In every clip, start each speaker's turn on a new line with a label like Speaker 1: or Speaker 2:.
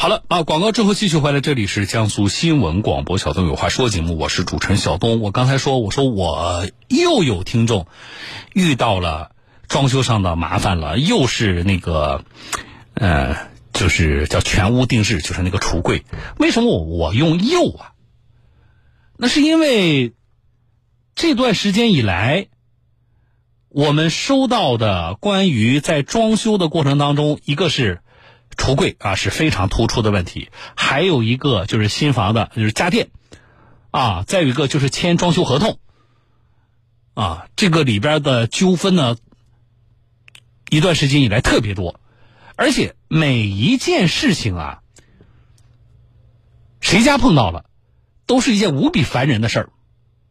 Speaker 1: 好了啊，广告之后继续回来，这里是江苏新闻广播小东有话说节目，我是主持人小东。我刚才说，我说我又有听众遇到了装修上的麻烦了，又是那个呃，就是叫全屋定制，就是那个橱柜。为什么我我用又啊？那是因为这段时间以来，我们收到的关于在装修的过程当中，一个是。橱柜啊是非常突出的问题，还有一个就是新房的，就是家电，啊，再有一个就是签装修合同，啊，这个里边的纠纷呢，一段时间以来特别多，而且每一件事情啊，谁家碰到了，都是一件无比烦人的事儿，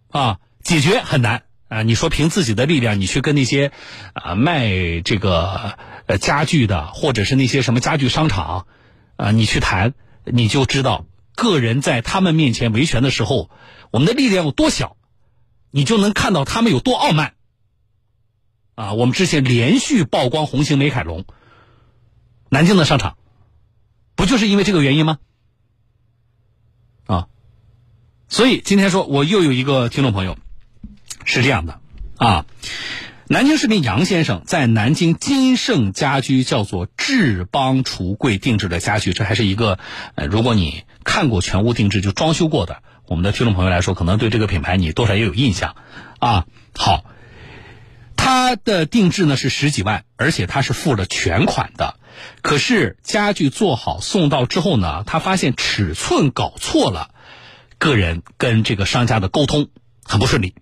Speaker 1: 啊，解决很难。啊，你说凭自己的力量，你去跟那些啊卖这个。呃，家具的，或者是那些什么家具商场，啊，你去谈，你就知道个人在他们面前维权的时候，我们的力量有多小，你就能看到他们有多傲慢。啊，我们之前连续曝光红星美凯龙，南京的商场，不就是因为这个原因吗？啊，所以今天说我又有一个听众朋友，是这样的，啊。南京市民杨先生在南京金盛家居叫做志邦橱柜定制的家具，这还是一个呃，如果你看过全屋定制就装修过的，我们的听众朋友来说，可能对这个品牌你多少也有印象啊。好，它的定制呢是十几万，而且他是付了全款的，可是家具做好送到之后呢，他发现尺寸搞错了，个人跟这个商家的沟通很不顺利。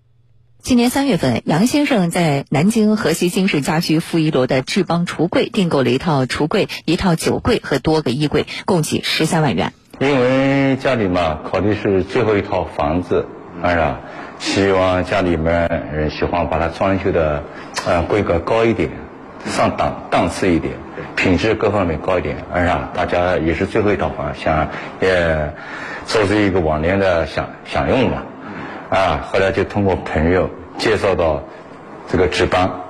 Speaker 2: 今年三月份，杨先生在南京河西金氏家居负一楼的志邦橱柜订购了一套橱柜、一套酒柜和多个衣柜，共计十三万元。
Speaker 3: 因为家里嘛，考虑是最后一套房子，哎呀，希望家里面人喜欢把它装修的，呃，规格高一点，上档档次一点，品质各方面高一点，哎呀，大家也是最后一套房，想也做出一个往年的享享用嘛。啊，后来就通过朋友介绍到这个志邦，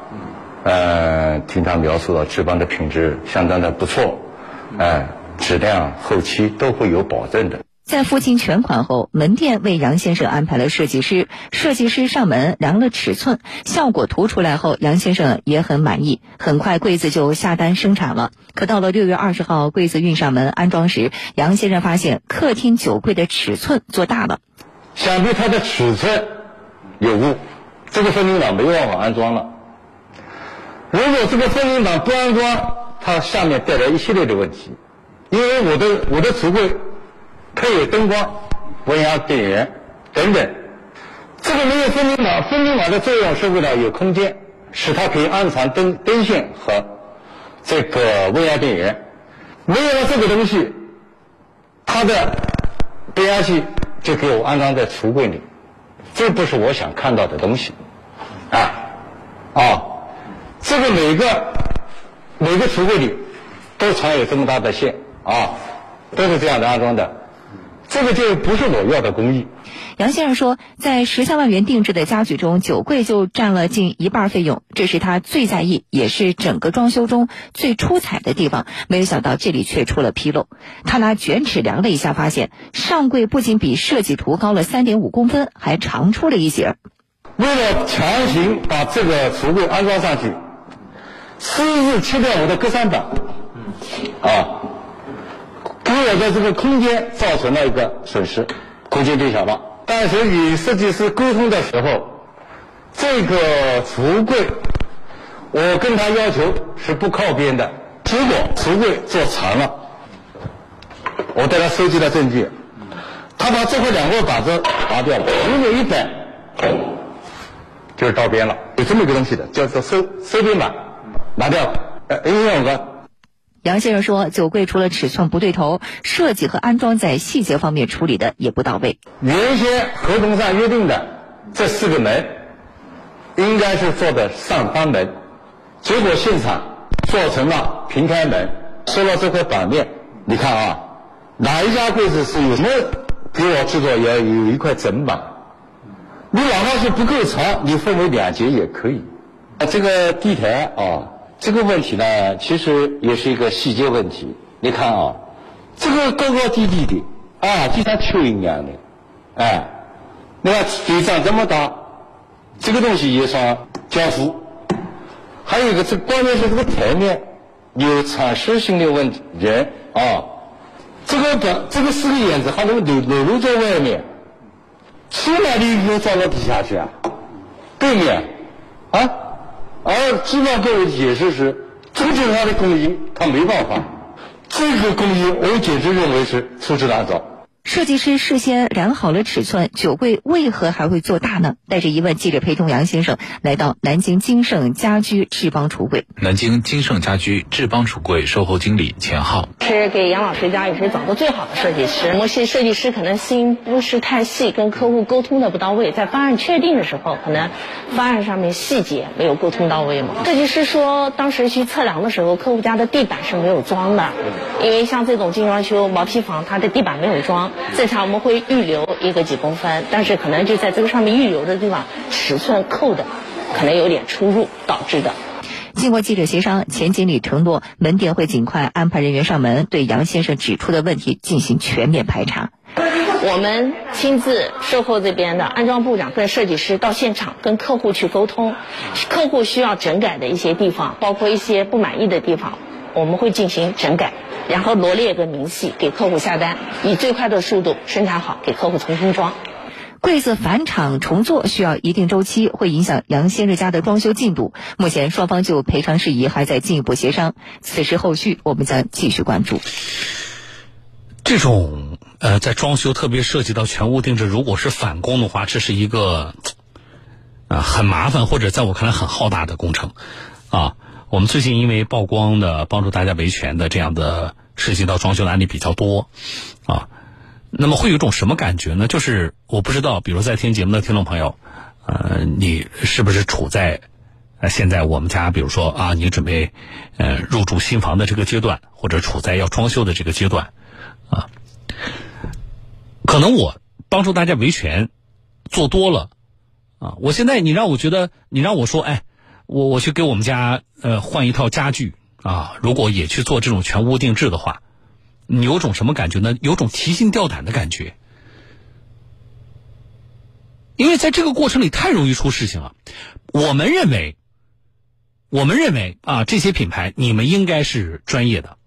Speaker 3: 呃，听他描述到志邦的品质相当的不错，哎，质量后期都会有保证的。
Speaker 2: 在付清全款后，门店为杨先生安排了设计师，设计师上门量了尺寸，效果图出来后，杨先生也很满意。很快柜子就下单生产了。可到了六月二十号，柜子运上门安装时，杨先生发现客厅酒柜的尺寸做大了。
Speaker 3: 想必它的尺寸有误，这个分明档没办法安装了。如果这个分明档不安装，它下面带来一系列的问题。因为我的我的橱柜配有灯光、温压电源等等，这个没有分明档，分明档的作用是为了有空间，使它可以安藏灯灯线和这个温压电源。没有了这个东西，它的变压器。就给我安装在橱柜里，这不是我想看到的东西，啊，啊，这个每个每个橱柜里都藏有这么大的线啊，都是这样的安装的，这个就不是我要的工艺。
Speaker 2: 杨先生说，在十三万元定制的家具中，酒柜就占了近一半费用，这是他最在意，也是整个装修中最出彩的地方。没有想到这里却出了纰漏。他拿卷尺量了一下，发现上柜不仅比设计图高了三点五公分，还长出了一截。
Speaker 3: 为了强行把这个橱柜安装上去，私自切掉我的隔山板，啊，给我的这个空间造成了一个损失，空间变小了。但是与设计师沟通的时候，这个橱柜，我跟他要求是不靠边的。结果橱柜做长了，我带他收集了证据，他把这块两个板子拔掉了，如果一摆，就是到边了。有这么一个东西的，叫做收收边板，拿掉，呃，因为我。
Speaker 2: 杨先生说：“酒柜除了尺寸不对头，设计和安装在细节方面处理的也不到位。
Speaker 3: 原先合同上约定的这四个门，应该是做的上方门，结果现场做成了平开门。说到这块板面，你看啊，哪一家柜子是有什么给我制作要有一块整板？你哪怕是不够长，你分为两节也可以。啊，这个地台啊。”这个问题呢，其实也是一个细节问题。你看啊，这个高高低低的啊，就像蚯蚓一样的，哎，那个地长这么大，这个东西也算交付。还有一个，这关键是这个台面有常识性的问题人啊，这个本这个四个眼子还能流流露在外面，去哪里又照到底下去啊？对面啊，而知道各位解释是，这个就是他的工艺，他没办法，这个工艺我简直认为是粗制滥造。
Speaker 2: 设计师事先量好了尺寸，酒柜为何还会做大呢？带着疑问，记者陪同杨先生来到南京金盛家居志邦橱柜。
Speaker 4: 南京金盛家居志邦橱柜售后经理钱浩
Speaker 5: 是给杨老师家也是找的最好的设计师。某些设计师可能心不是太细，跟客户沟通的不到位，在方案确定的时候，可能方案上面细节没有沟通到位嘛。设计师说，当时去测量的时候，客户家的地板是没有装的，因为像这种精装修毛坯房，它的地板没有装。正常我们会预留一个几公分，但是可能就在这个上面预留的地方尺寸扣的可能有点出入导致的。
Speaker 2: 经过记者协商，钱经理承诺门店会尽快安排人员上门，对杨先生指出的问题进行全面排查。
Speaker 5: 我们亲自售后这边的安装部长跟设计师到现场跟客户去沟通，客户需要整改的一些地方，包括一些不满意的地方，我们会进行整改。然后罗列个明细给客户下单，以最快的速度生产好，给客户重新装。
Speaker 2: 柜子返厂重做需要一定周期，会影响杨先生家的装修进度。目前双方就赔偿事宜还在进一步协商，此事后续我们将继续关注。
Speaker 1: 这种呃，在装修特别涉及到全屋定制，如果是返工的话，这是一个啊很麻烦或者在我看来很浩大的工程啊。我们最近因为曝光的帮助大家维权的这样的涉及到装修的案例比较多，啊，那么会有一种什么感觉呢？就是我不知道，比如在听节目的听众朋友，呃，你是不是处在现在我们家，比如说啊，你准备呃入住新房的这个阶段，或者处在要装修的这个阶段，啊，可能我帮助大家维权做多了，啊，我现在你让我觉得，你让我说，哎。我我去给我们家呃换一套家具啊，如果也去做这种全屋定制的话，你有种什么感觉呢？有种提心吊胆的感觉，因为在这个过程里太容易出事情了。我们认为，我们认为啊，这些品牌你们应该是专业的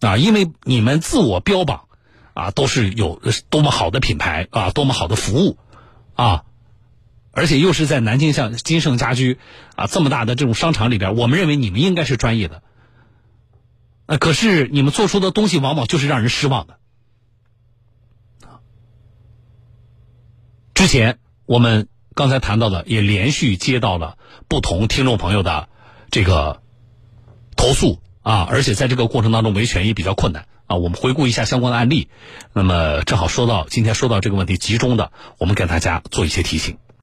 Speaker 1: 啊，因为你们自我标榜啊，都是有多么好的品牌啊，多么好的服务啊。而且又是在南京像金盛家居啊这么大的这种商场里边，我们认为你们应该是专业的。呃，可是你们做出的东西往往就是让人失望的。之前我们刚才谈到的，也连续接到了不同听众朋友的这个投诉啊，而且在这个过程当中维权也比较困难啊。我们回顾一下相关的案例，那么正好说到今天说到这个问题，集中的我们给大家做一些提醒。